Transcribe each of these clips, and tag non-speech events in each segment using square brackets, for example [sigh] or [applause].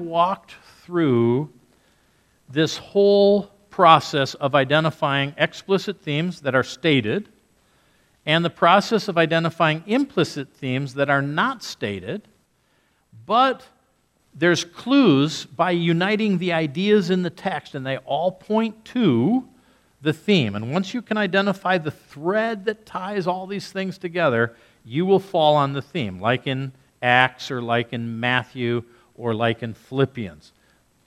walked through this whole process of identifying explicit themes that are stated and the process of identifying implicit themes that are not stated, but there's clues by uniting the ideas in the text, and they all point to the theme. And once you can identify the thread that ties all these things together, you will fall on the theme, like in Acts or like in Matthew or like in Philippians.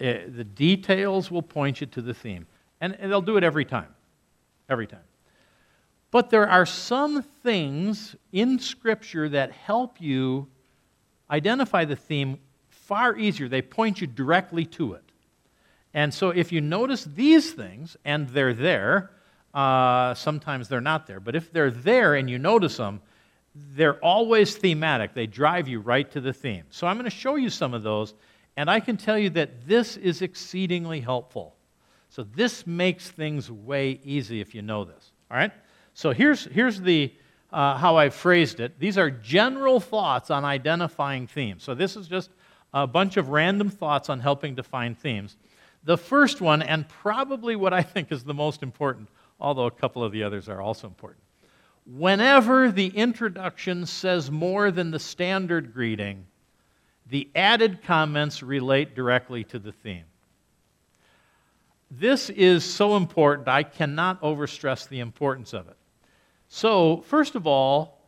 Uh, the details will point you to the theme. And, and they'll do it every time. Every time. But there are some things in Scripture that help you identify the theme far easier. They point you directly to it. And so if you notice these things, and they're there, uh, sometimes they're not there, but if they're there and you notice them, they're always thematic. They drive you right to the theme. So I'm going to show you some of those, and I can tell you that this is exceedingly helpful. So this makes things way easy if you know this. All right? So here's, here's the, uh, how I phrased it. These are general thoughts on identifying themes. So this is just a bunch of random thoughts on helping define themes. The first one, and probably what I think is the most important, although a couple of the others are also important. Whenever the introduction says more than the standard greeting, the added comments relate directly to the theme. This is so important, I cannot overstress the importance of it. So, first of all,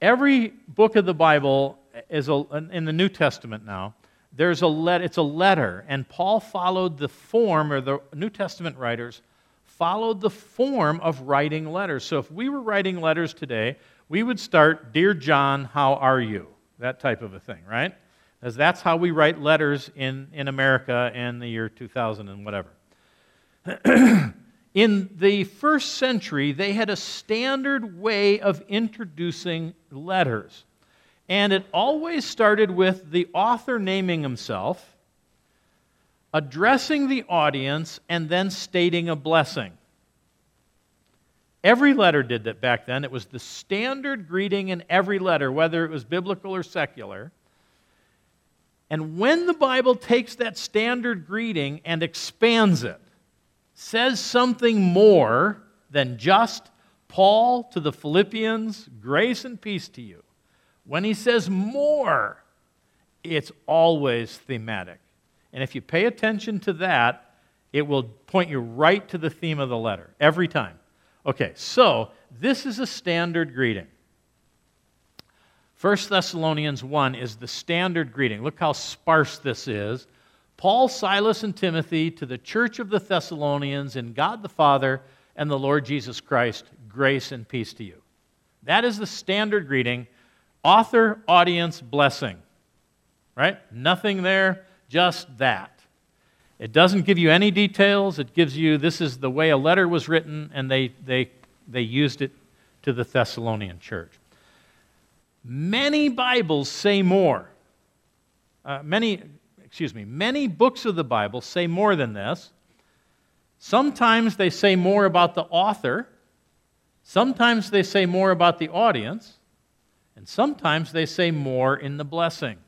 every book of the Bible is a, in the New Testament now. There's a let, it's a letter, and Paul followed the form, or the New Testament writers followed the form of writing letters. So if we were writing letters today, we would start, Dear John, how are you? That type of a thing, right? Because that's how we write letters in, in America in the year 2000 and whatever. [clears throat] in the first century, they had a standard way of introducing letters. And it always started with the author naming himself addressing the audience, and then stating a blessing. Every letter did that back then. It was the standard greeting in every letter, whether it was biblical or secular. And when the Bible takes that standard greeting and expands it, says something more than just Paul to the Philippians, grace and peace to you. When he says more, it's always thematic. And if you pay attention to that, it will point you right to the theme of the letter every time. Okay, so this is a standard greeting. 1 Thessalonians 1 is the standard greeting. Look how sparse this is. Paul, Silas, and Timothy to the church of the Thessalonians in God the Father and the Lord Jesus Christ, grace and peace to you. That is the standard greeting. Author, audience, blessing. Right? Nothing there just that. It doesn't give you any details. It gives you this is the way a letter was written, and they, they, they used it to the Thessalonian church. Many Bibles say more. Uh, many, excuse me, many books of the Bible say more than this. Sometimes they say more about the author, sometimes they say more about the audience, and sometimes they say more in the blessing.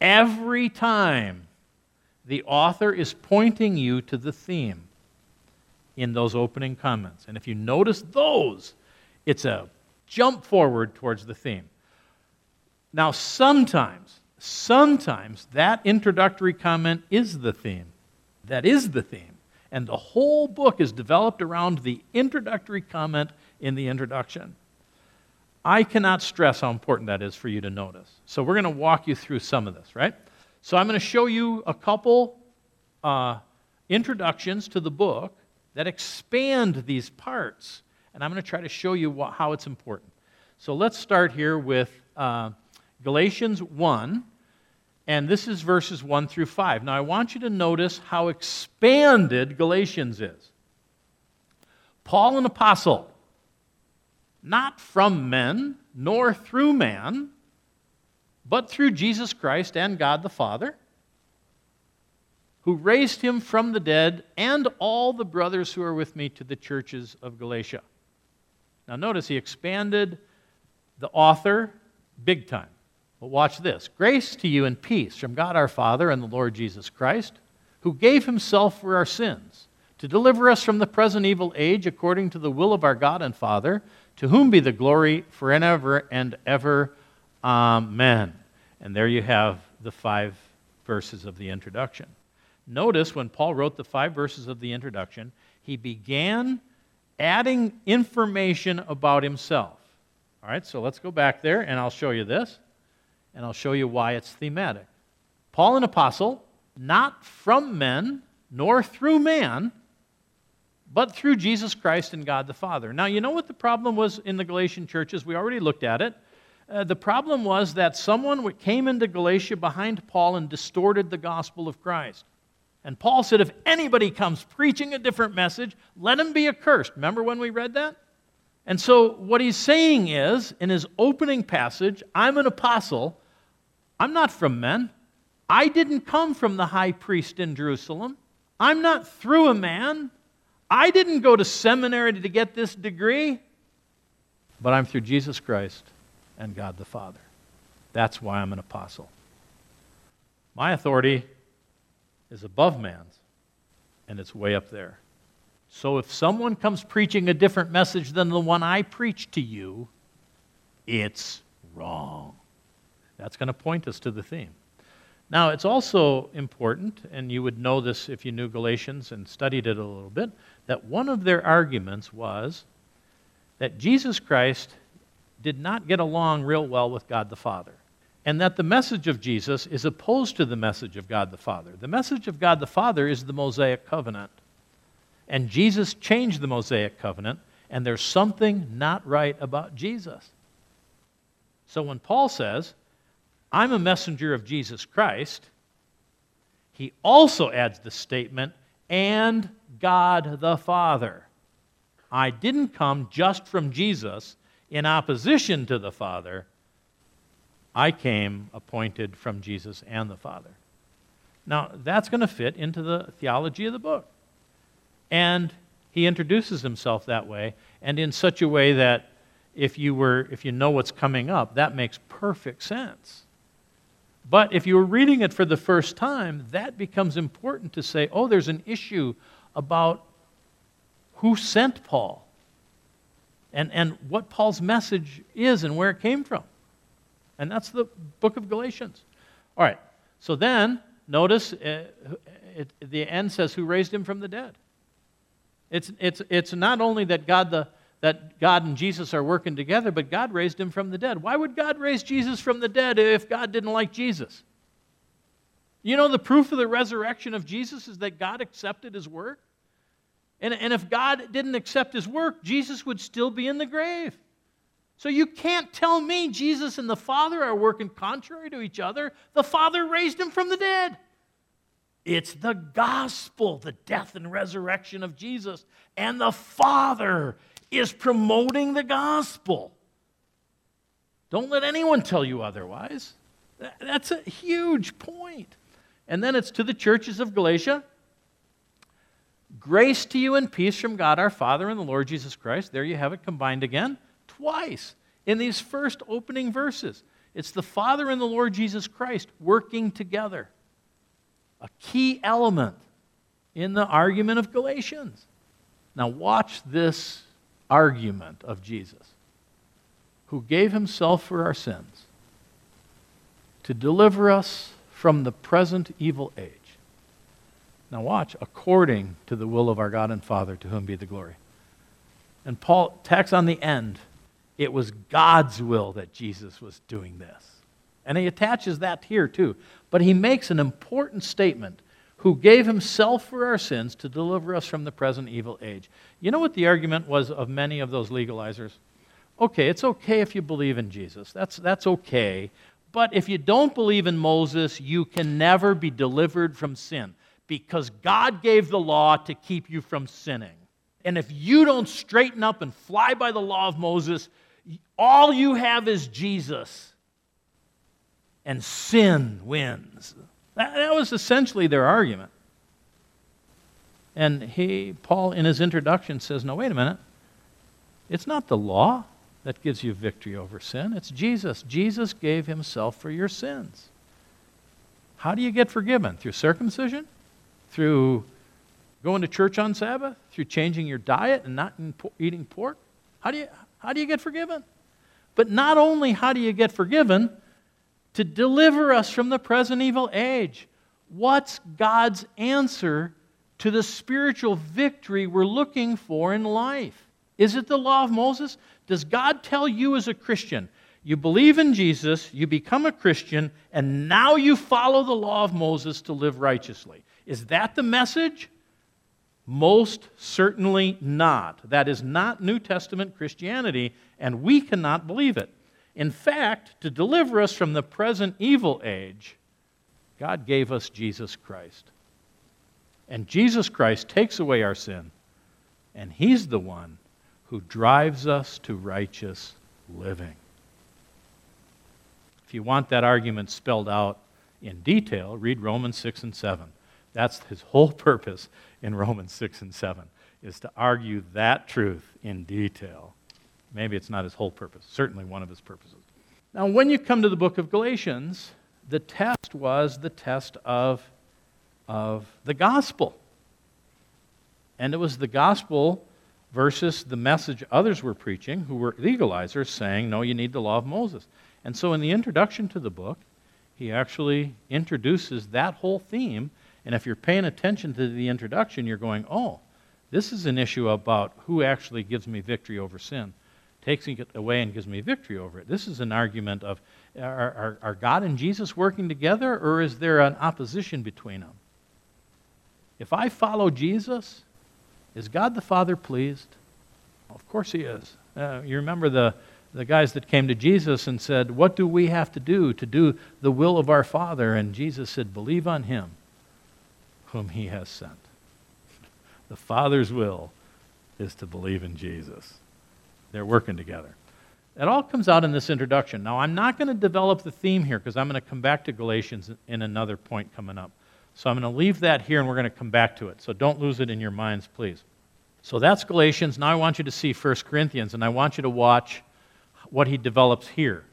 Every time the author is pointing you to the theme in those opening comments. And if you notice those, it's a jump forward towards the theme. Now, sometimes, sometimes that introductory comment is the theme. That is the theme. And the whole book is developed around the introductory comment in the introduction. I cannot stress how important that is for you to notice. So we're going to walk you through some of this, right? So I'm going to show you a couple uh, introductions to the book that expand these parts, and I'm going to try to show you what, how it's important. So let's start here with uh, Galatians 1, and this is verses 1 through 5. Now I want you to notice how expanded Galatians is. Paul, an apostle, not from men, nor through man, but through Jesus Christ and God the Father, who raised him from the dead, and all the brothers who are with me to the churches of Galatia. Now, notice he expanded the author big time, But watch this grace to you and peace from God our Father and the Lord Jesus Christ, who gave himself for our sins, to deliver us from the present evil age according to the will of our God and Father, to whom be the glory forever and ever. Amen. And there you have the five verses of the introduction. Notice when Paul wrote the five verses of the introduction, he began adding information about himself. All right, so let's go back there and I'll show you this, and I'll show you why it's thematic. Paul, an apostle, not from men, nor through man, but through Jesus Christ and God the Father. Now, you know what the problem was in the Galatian churches? We already looked at it. Uh, the problem was that someone came into Galatia behind Paul and distorted the gospel of Christ. And Paul said, if anybody comes preaching a different message, let him be accursed. Remember when we read that? And so, what he's saying is, in his opening passage, I'm an apostle. I'm not from men. I didn't come from the high priest in Jerusalem. I'm not through a man. I didn't go to seminary to get this degree. But I'm through Jesus Christ and God the Father. That's why I'm an apostle. My authority is above man's, and it's way up there. So if someone comes preaching a different message than the one I preach to you, it's wrong. That's going to point us to the theme. Now, it's also important, and you would know this if you knew Galatians and studied it a little bit, that one of their arguments was that Jesus Christ did not get along real well with God the Father and that the message of Jesus is opposed to the message of God the Father. The message of God the Father is the Mosaic covenant. And Jesus changed the Mosaic covenant, and there's something not right about Jesus. So when Paul says, I'm a messenger of Jesus Christ, he also adds the statement, and God the Father. I didn't come just from Jesus in opposition to the Father. I came appointed from Jesus and the Father. Now, that's going to fit into the theology of the book. And he introduces himself that way, and in such a way that if you, were, if you know what's coming up, that makes perfect sense. But if you were reading it for the first time, that becomes important to say, oh, there's an issue about who sent Paul and, and what Paul's message is and where it came from. And that's the book of Galatians. All right, so then notice uh, it, the end says, Who raised him from the dead? It's, it's, it's not only that God, the, that God and Jesus are working together, but God raised him from the dead. Why would God raise Jesus from the dead if God didn't like Jesus? You know, the proof of the resurrection of Jesus is that God accepted his work. And, and if God didn't accept his work, Jesus would still be in the grave. So you can't tell me Jesus and the Father are working contrary to each other. The Father raised him from the dead. It's the gospel, the death and resurrection of Jesus. And the Father is promoting the gospel. Don't let anyone tell you otherwise. That's a huge point. And then it's to the churches of Galatia Grace to you and peace from God our Father and the Lord Jesus Christ. There you have it combined again twice in these first opening verses. It's the Father and the Lord Jesus Christ working together. A key element in the argument of Galatians. Now, watch this argument of Jesus, who gave himself for our sins to deliver us from the present evil age. Now, watch, according to the will of our God and Father, to whom be the glory. And Paul tacks on the end it was God's will that Jesus was doing this. And he attaches that here too. But he makes an important statement who gave himself for our sins to deliver us from the present evil age. You know what the argument was of many of those legalizers? Okay, it's okay if you believe in Jesus. That's, that's okay. But if you don't believe in Moses, you can never be delivered from sin because God gave the law to keep you from sinning. And if you don't straighten up and fly by the law of Moses, all you have is Jesus, and sin wins. That, that was essentially their argument. And he, Paul, in his introduction, says, No, wait a minute. It's not the law. that gives you victory over sin. It's Jesus. Jesus gave himself for your sins. How do you get forgiven? Through circumcision? Through going to church on Sabbath? Through changing your diet and not eating pork? How do you, how do you get forgiven? But not only how do you get forgiven, to deliver us from the present evil age. What's God's answer to the spiritual victory we're looking for in life? Is it the law of Moses? Does God tell you as a Christian, you believe in Jesus, you become a Christian, and now you follow the law of Moses to live righteously? Is that the message? Most certainly not. That is not New Testament Christianity, and we cannot believe it. In fact, to deliver us from the present evil age, God gave us Jesus Christ. And Jesus Christ takes away our sin, and He's the one who drives us to righteous living. If you want that argument spelled out in detail, read Romans 6 and 7. That's his whole [laughs] purpose in Romans 6 and 7, is to argue that truth in detail. Maybe it's not his whole purpose, certainly one of his purposes. Now, when you come to the book of Galatians, the test was the test of, of the gospel. And it was the gospel versus the message others were preaching, who were legalizers, saying, no, you need the law of Moses. And so, in the introduction to the book, he actually introduces that whole theme. And if you're paying attention to the introduction, you're going, oh, this is an issue about who actually gives me victory over sin, takes it away and gives me victory over it. This is an argument of are, are, are God and Jesus working together, or is there an opposition between them? If I follow Jesus, is God the Father pleased? Well, of course He is. Uh, you remember the, the guys that came to Jesus and said, What do we have to do to do the will of our Father? And Jesus said, Believe on Him whom He has sent. The Father's will is to believe in Jesus. They're working together. It all comes out in this introduction. Now, I'm not going to develop the theme here because I'm going to come back to Galatians in another point coming up. So I'm going to leave that here and we're going to come back to it. So don't lose it in your minds, please. So that's Galatians. Now I want you to see 1 Corinthians and I want you to watch what he develops here.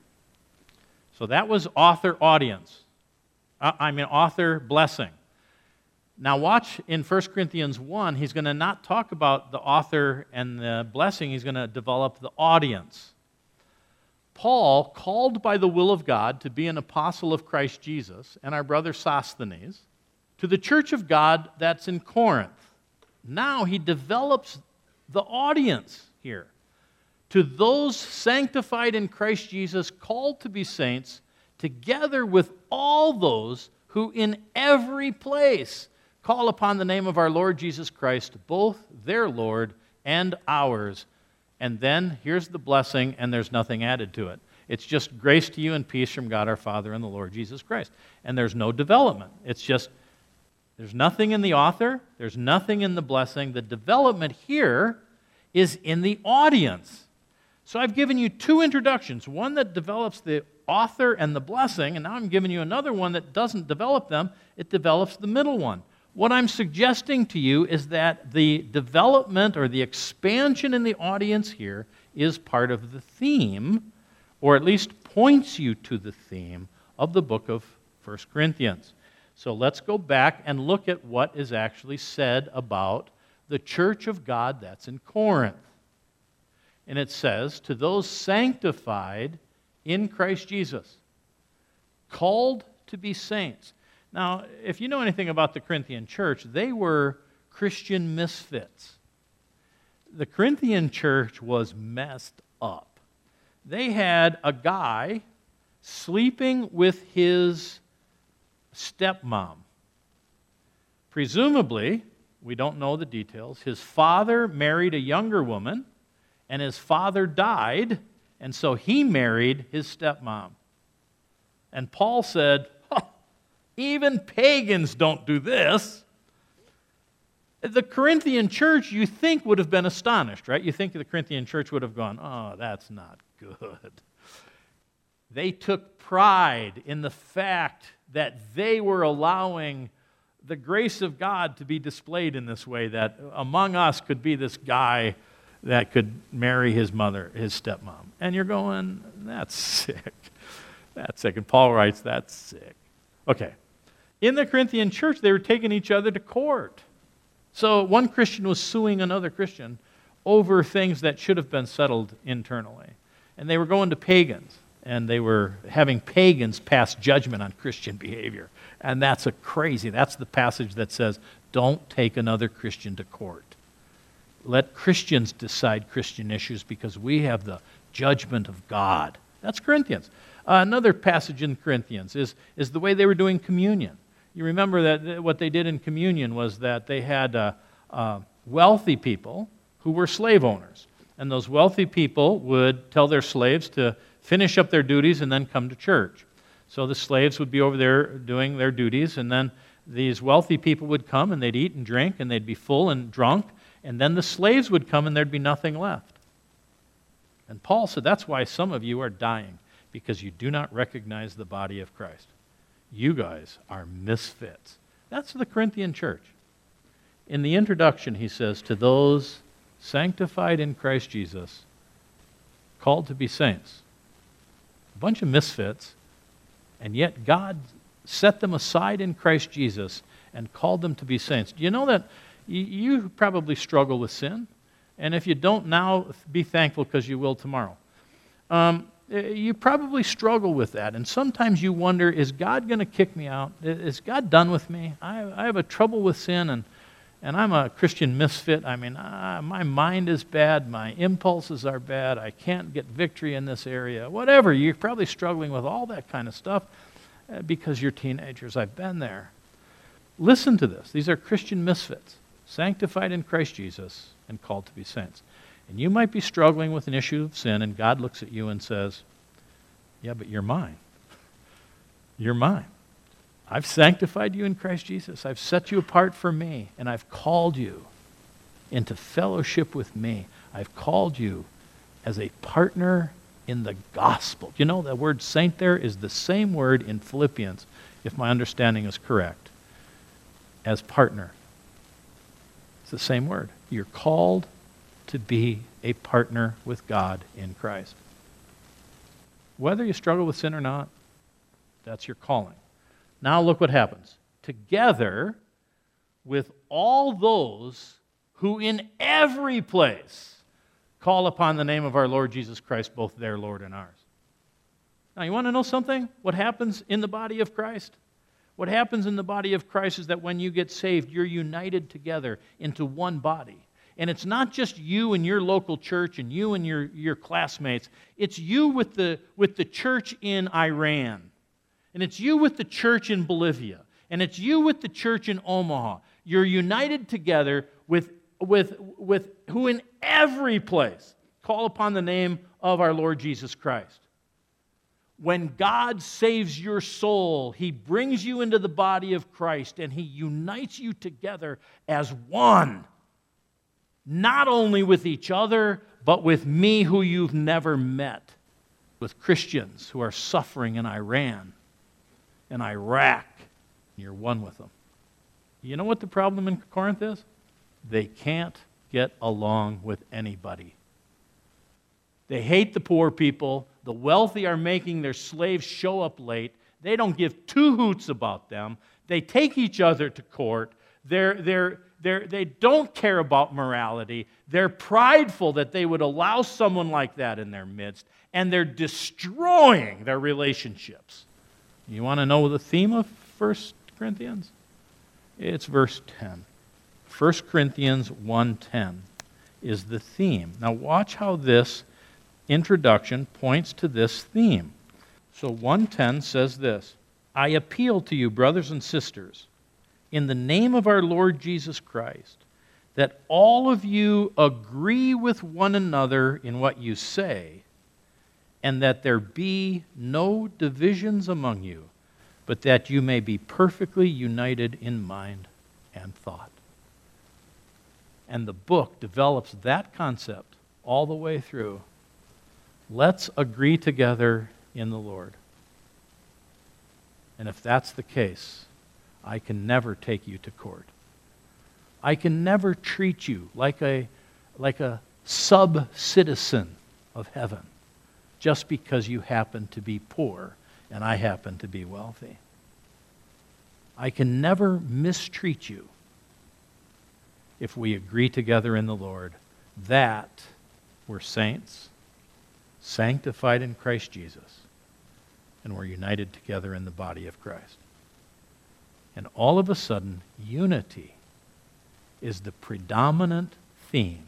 So that was author audience. Uh, I mean, author blessing. Now, watch in 1 Corinthians 1, he's going to not talk about the author and the blessing, he's going to develop the audience. Paul, called by the will of God to be an apostle of Christ Jesus, and our brother Sosthenes, to the church of God that's in Corinth. Now he develops the audience here. To those sanctified in Christ Jesus, called to be saints, together with all those who in every place call upon the name of our Lord Jesus Christ, both their Lord and ours. And then here's the blessing, and there's nothing added to it. It's just grace to you and peace from God our Father and the Lord Jesus Christ. And there's no development. It's just there's nothing in the author, there's nothing in the blessing. The development here is in the audience. So I've given you two introductions one that develops the author and the blessing, and now I'm giving you another one that doesn't develop them, it develops the middle one. What I'm suggesting to you is that the development or the expansion in the audience here is part of the theme, or at least points you to the theme of the book of 1 Corinthians. So let's go back and look at what is actually said about the church of God that's in Corinth. And it says, To those sanctified in Christ Jesus, called to be saints. Now, if you know anything about the Corinthian church, they were Christian misfits. The Corinthian church was messed up. They had a guy sleeping with his stepmom. Presumably, we don't know the details, his father married a younger woman, and his father died, and so he married his stepmom. And Paul said, even pagans don't do this. The Corinthian church, you think, would have been astonished, right? You think the Corinthian church would have gone, oh, that's not good. They took pride in the fact that they were allowing the grace of God to be displayed in this way, that among us could be this guy that could marry his mother, his stepmom. And you're going, that's [laughs] sick. That's sick. And Paul writes, that's sick. Okay. In the Corinthian church, they were taking each other to court. So one Christian was suing another Christian over things that should have been settled internally. And they were going to pagans, and they were having pagans pass judgment on Christian behavior. And that's a crazy, that's the passage that says, don't take another Christian to court. Let Christians decide Christian issues because we have the judgment of God. That's Corinthians. Uh, another passage in Corinthians is, is the way they were doing communion. You remember that what they did in communion was that they had uh, uh, wealthy people who were slave owners. And those wealthy people would tell their slaves to finish up their duties and then come to church. So the slaves would be over there doing their duties, and then these wealthy people would come and they'd eat and drink and they'd be full and drunk, and then the slaves would come and there'd be nothing left. And Paul said, That's why some of you are dying, because you do not recognize the body of Christ. You guys are misfits. That's the Corinthian church. In the introduction, he says, To those sanctified in Christ Jesus, called to be saints. A bunch of misfits, and yet God set them aside in Christ Jesus and called them to be saints. Do you know that you probably struggle with sin? And if you don't now, be thankful because you will tomorrow. Um, you probably struggle with that. And sometimes you wonder is God going to kick me out? Is God done with me? I, I have a trouble with sin, and, and I'm a Christian misfit. I mean, uh, my mind is bad. My impulses are bad. I can't get victory in this area. Whatever. You're probably struggling with all that kind of stuff uh, because you're teenagers. I've been there. Listen to this. These are Christian misfits, sanctified in Christ Jesus and called to be saints. And you might be struggling with an issue of sin, and God looks at you and says, Yeah, but you're mine. You're mine. I've sanctified you in Christ Jesus. I've set you apart for me, and I've called you into fellowship with me. I've called you as a partner in the gospel. You know, the word saint there is the same word in Philippians, if my understanding is correct, as partner. It's the same word. You're called to be a partner with God in Christ. Whether you struggle with sin or not, that's your calling. Now look what happens. Together with all those who in every place call upon the name of our Lord Jesus Christ, both their Lord and ours. Now, you want to know something? What happens in the body of Christ? What happens in the body of Christ is that when you get saved, you're united together into one body. And it's not just you and your local church and you and your, your classmates, it's you with the, with the church in Iran, and it's you with the church in Bolivia, and it's you with the church in Omaha. You're united together with, with, with who in every place call upon the name of our Lord Jesus Christ. When God saves your soul, He brings you into the body of Christ and He unites you together as one, not only with each other, but with me who you've never met, with Christians who are suffering in Iran and Iraq. You're one with them. You know what the problem in Corinth is? They can't get along with anybody. They hate the poor people. The wealthy are making their slaves show up late. They don't give two hoots about them. They take each other to court. They're, they're, they're, they don't care about morality. They're prideful that they would allow someone like that in their midst, and they're destroying their relationships. You want to know the theme of 1 Corinthians? It's verse 10. 1 Corinthians 1:10 is the theme. Now watch how this introduction points to this theme. So 110 says this I appeal to you, brothers and sisters, in the name of our Lord Jesus Christ, that all of you agree with one another in what you say, and that there be no divisions among you, but that you may be perfectly united in mind and thought. And the book develops that concept all the way through Let's agree together in the Lord. And if that's the case, I can never take you to court. I can never treat you like a, like a sub citizen of heaven just because you happen to be poor and I happen to be wealthy. I can never mistreat you if we agree together in the Lord that we're saints, sanctified in Christ Jesus, and we're united together in the body of Christ. And all of a sudden, unity is the predominant theme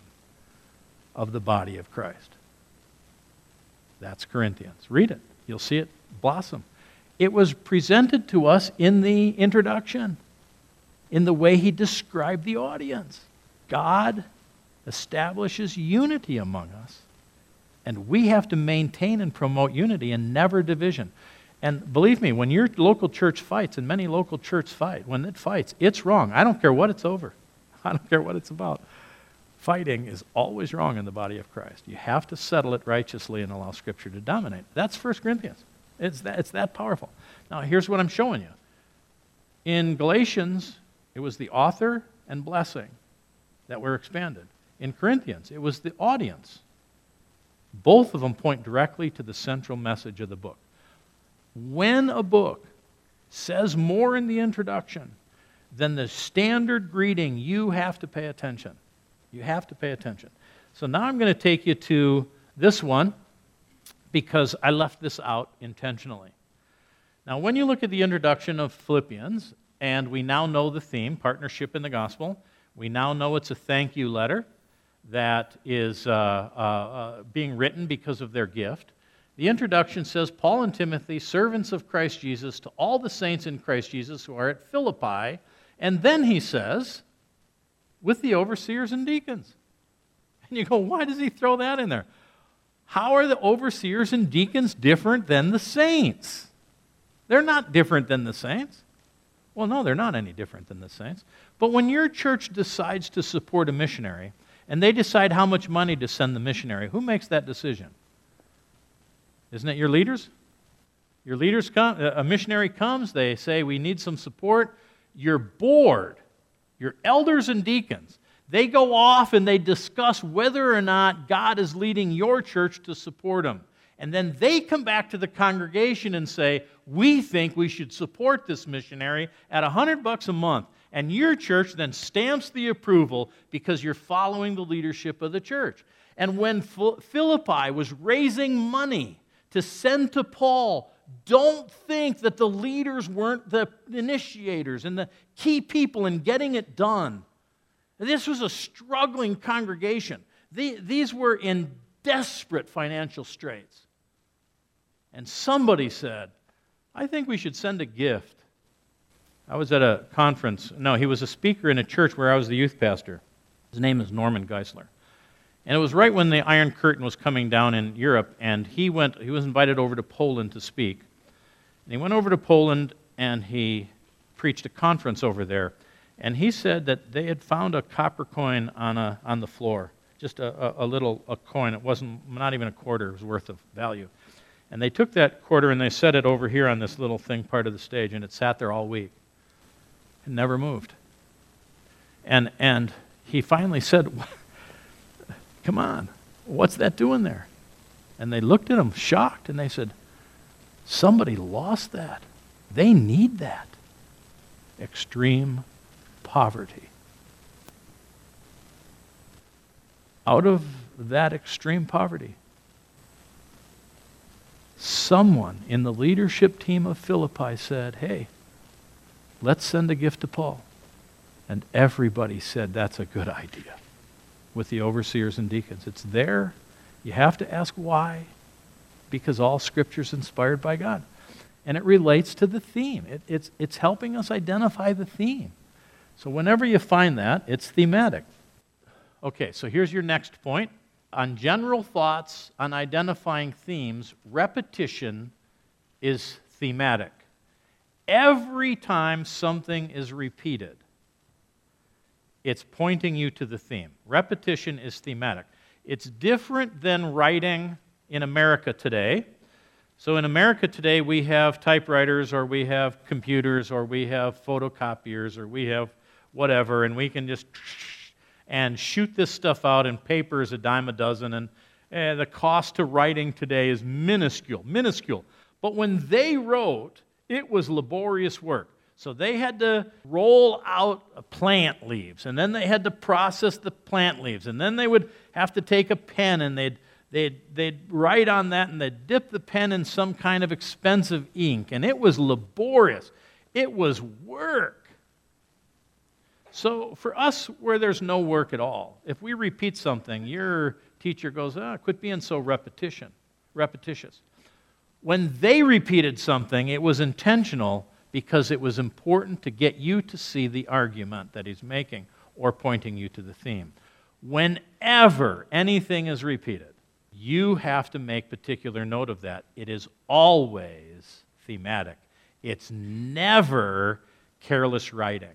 of the body of Christ. That's Corinthians. Read it, you'll see it blossom. It was presented to us in the introduction, in the way he described the audience. God establishes unity among us, and we have to maintain and promote unity and never division. And believe me, when your local church fights, and many local churches fight, when it fights, it's wrong. I don't care what it's over. [laughs] I don't care what it's about. Fighting is always wrong in the body of Christ. You have to settle it righteously and allow Scripture to dominate. That's 1 Corinthians. It's that, it's that powerful. Now, here's what I'm showing you. In Galatians, it was the author and blessing that were expanded. In Corinthians, it was the audience. Both of them point directly to the central message of the book. When a book says more in the introduction than the standard greeting, you have to pay attention. You have to pay attention. So now I'm going to take you to this one because I left this out intentionally. Now, when you look at the introduction of Philippians, and we now know the theme, partnership in the gospel, we now know it's a thank you letter that is uh, uh, uh, being written because of their gift. The introduction says, Paul and Timothy, servants of Christ Jesus, to all the saints in Christ Jesus who are at Philippi. And then he says, with the overseers and deacons. And you go, why does he throw that in there? How are the overseers and deacons different than the saints? They're not different than the saints. Well, no, they're not any different than the saints. But when your church decides to support a missionary and they decide how much money to send the missionary, who makes that decision? Isn't it your leaders? Your leaders come, a missionary comes, they say, We need some support. Your board, your elders and deacons, they go off and they discuss whether or not God is leading your church to support them. And then they come back to the congregation and say, We think we should support this missionary at 100 bucks a month. And your church then stamps the approval because you're following the leadership of the church. And when Philippi was raising money to send to Paul, don't think that the leaders weren't the initiators and the key people in getting it done. This was a struggling congregation. These were in desperate financial straits. And somebody said, I think we should send a gift. I was at a conference. No, he was a speaker in a church where I was the youth pastor. His name is Norman Geisler. And it was right when the Iron Curtain was coming down in Europe, and he went. He was invited over to Poland to speak. And he went over to Poland and he preached a conference over there. And he said that they had found a copper coin on, a, on the floor, just a, a, a little a coin. It wasn't not even a quarter, was worth of value. And they took that quarter and they set it over here on this little thing part of the stage, and it sat there all week. It never moved. And, and he finally said, [laughs] Come on, what's that doing there? And they looked at him shocked and they said, Somebody lost that. They need that. Extreme poverty. Out of that extreme poverty, someone in the leadership team of Philippi said, Hey, let's send a gift to Paul. And everybody said, That's a good idea with the overseers and deacons. It's there. You have to ask why, because all Scripture is inspired by God. And it relates to the theme, it, it's, it's helping us identify the theme. So whenever you find that, it's thematic. Okay, so here's your next point. On general thoughts on identifying themes, repetition is thematic. Every time something is repeated, it's pointing you to the theme. Repetition is thematic. It's different than writing in America today. So, in America today, we have typewriters, or we have computers, or we have photocopiers, or we have whatever, and we can just. and shoot this stuff out in papers a dime a dozen. And uh, the cost to writing today is minuscule, minuscule. But when they wrote, it was laborious work. So they had to roll out plant leaves, and then they had to process the plant leaves, and then they would have to take a pen and they'd, they'd, they'd write on that and they'd dip the pen in some kind of expensive ink. And it was laborious, it was work. So for us, where there's no work at all, if we repeat something, your teacher goes, ah, quit being so repetition, repetitious. When they repeated something, it was intentional because it was important to get you to see the argument that he's making or pointing you to the theme. Whenever anything is repeated, you have to make particular note of that. It is always thematic, it's never careless writing.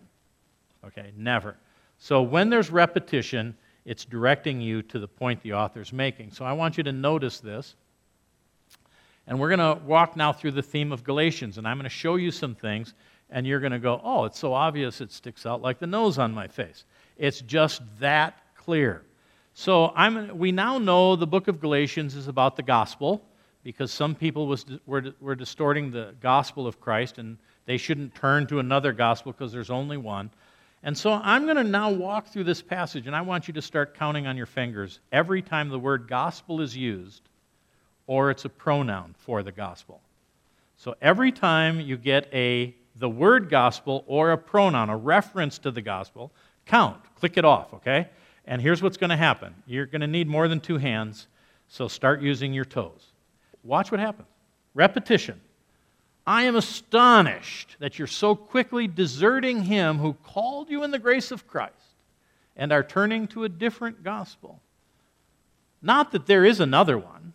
Okay, never. So when there's repetition, it's directing you to the point the author's making. So I want you to notice this. And we're going to walk now through the theme of Galatians, and I'm going to show you some things, and you're going to go, oh, it's so obvious it sticks out like the nose on my face. It's just that clear. So I'm, we now know the book of Galatians is about the gospel because some people was, were, were distorting the gospel of Christ, and they shouldn't turn to another gospel because there's only one. And so I'm going to now walk through this passage, and I want you to start counting on your fingers every time the word gospel is used or it's a pronoun for the gospel. So every time you get a the word gospel or a pronoun, a reference to the gospel, count, click it off, okay? And here's what's going to happen. You're going to need more than two hands, so start using your toes. Watch what happens. Repetition. I am astonished that you're so quickly deserting him who called you in the grace of Christ and are turning to a different gospel. Not that there is another one,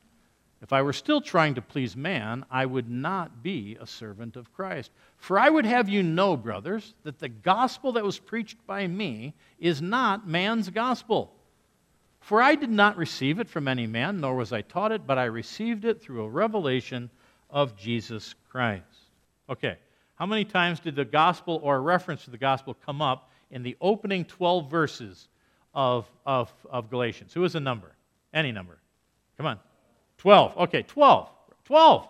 If I were still trying to please man, I would not be a servant of Christ. For I would have you know, brothers, that the gospel that was preached by me is not man's gospel. For I did not receive it from any man, nor was I taught it, but I received it through a revelation of Jesus Christ. Okay, how many times did the gospel or a reference to the gospel come up in the opening 12 verses of, of, of Galatians? Who is a number? Any number. Come on. 12. Okay, 12. 12.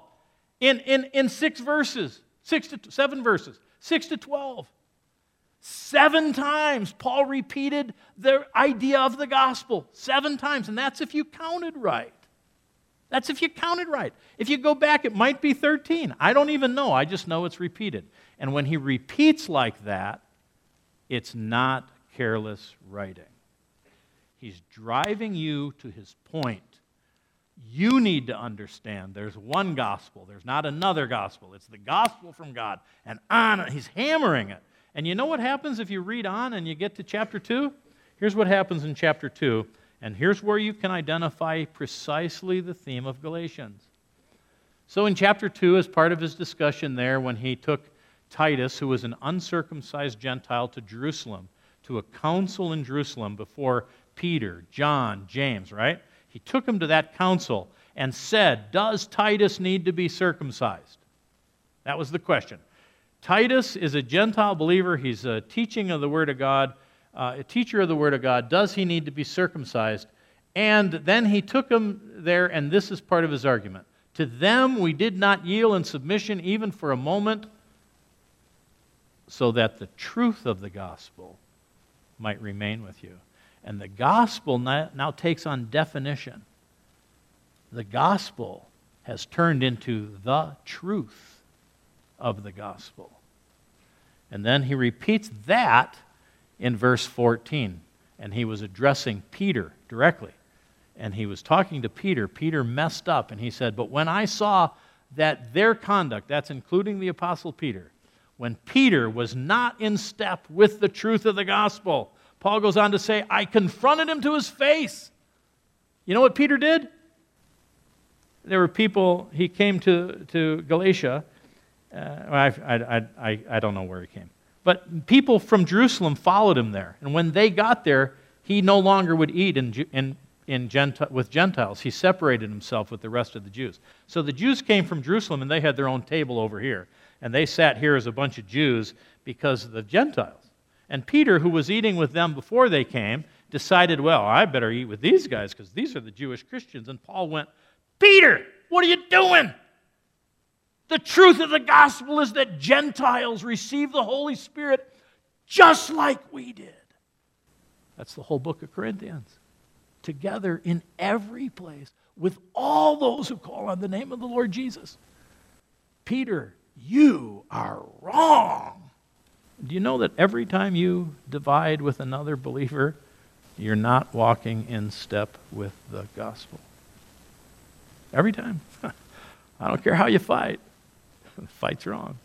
In, in, in six verses, six to seven verses, six to 12. Seven times Paul repeated the idea of the gospel. Seven times. And that's if you counted right. That's if you counted right. If you go back, it might be 13. I don't even know. I just know it's repeated. And when he repeats like that, it's not careless writing. He's driving you to his point. You need to understand there's one gospel, there's not another gospel. It's the gospel from God. And on he's hammering it. And you know what happens if you read on and you get to chapter 2? Here's what happens in chapter 2. And here's where you can identify precisely the theme of Galatians. So, in chapter 2, as part of his discussion there, when he took Titus, who was an uncircumcised Gentile, to Jerusalem, to a council in Jerusalem before Peter, John, James, right? He took him to that council and said, Does Titus need to be circumcised? That was the question. Titus is a Gentile believer. He's a teaching of the Word of God, uh, a teacher of the Word of God. Does he need to be circumcised? And then he took him there, and this is part of his argument. To them we did not yield in submission even for a moment, so that the truth of the gospel might remain with you. And the gospel now takes on definition. The gospel has turned into the truth of the gospel. And then he repeats that in verse 14. And he was addressing Peter directly. And he was talking to Peter. Peter messed up, and he said, But when I saw that their conduct, that's including the Apostle Peter, when Peter was not in step with the truth of the gospel, Paul goes on to say, I confronted him to his face. You know what Peter did? There were people, he came to, to Galatia. Uh, I, I, I, I don't know where he came. But people from Jerusalem followed him there. And when they got there, he no longer would eat in, in, in Genti- with Gentiles. He separated himself with the rest of the Jews. So the Jews came from Jerusalem and they had their own table over here. And they sat here as a bunch of Jews because of the Gentiles. And Peter, who was eating with them before they came, decided, well, I better eat with these guys because these are the Jewish Christians. And Paul went, Peter, what are you doing? The truth of the gospel is that Gentiles receive the Holy Spirit just like we did. That's the whole book of Corinthians. Together in every place with all those who call on the name of the Lord Jesus. Peter, you are wrong. Do you know that every time you divide with another believer, you're not walking in step with the gospel? Every time. [laughs] I don't care how you fight. The [laughs] fight's wrong.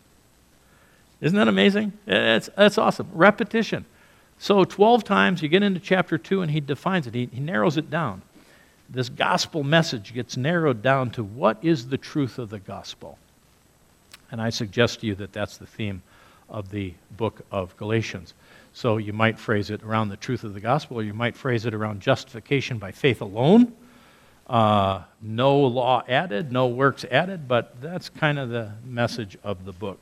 Isn't that amazing? That's, that's awesome. Repetition. So 12 times you get into chapter 2 and he defines it, he, he narrows it down. This gospel message gets narrowed down to what is the truth of the gospel. And I suggest to you that that's the theme of the book of Galatians. So you might phrase it around the truth of the gospel, or you might phrase it around justification by faith alone. Uh, no law added, no works added, but that's kind of the message of the book.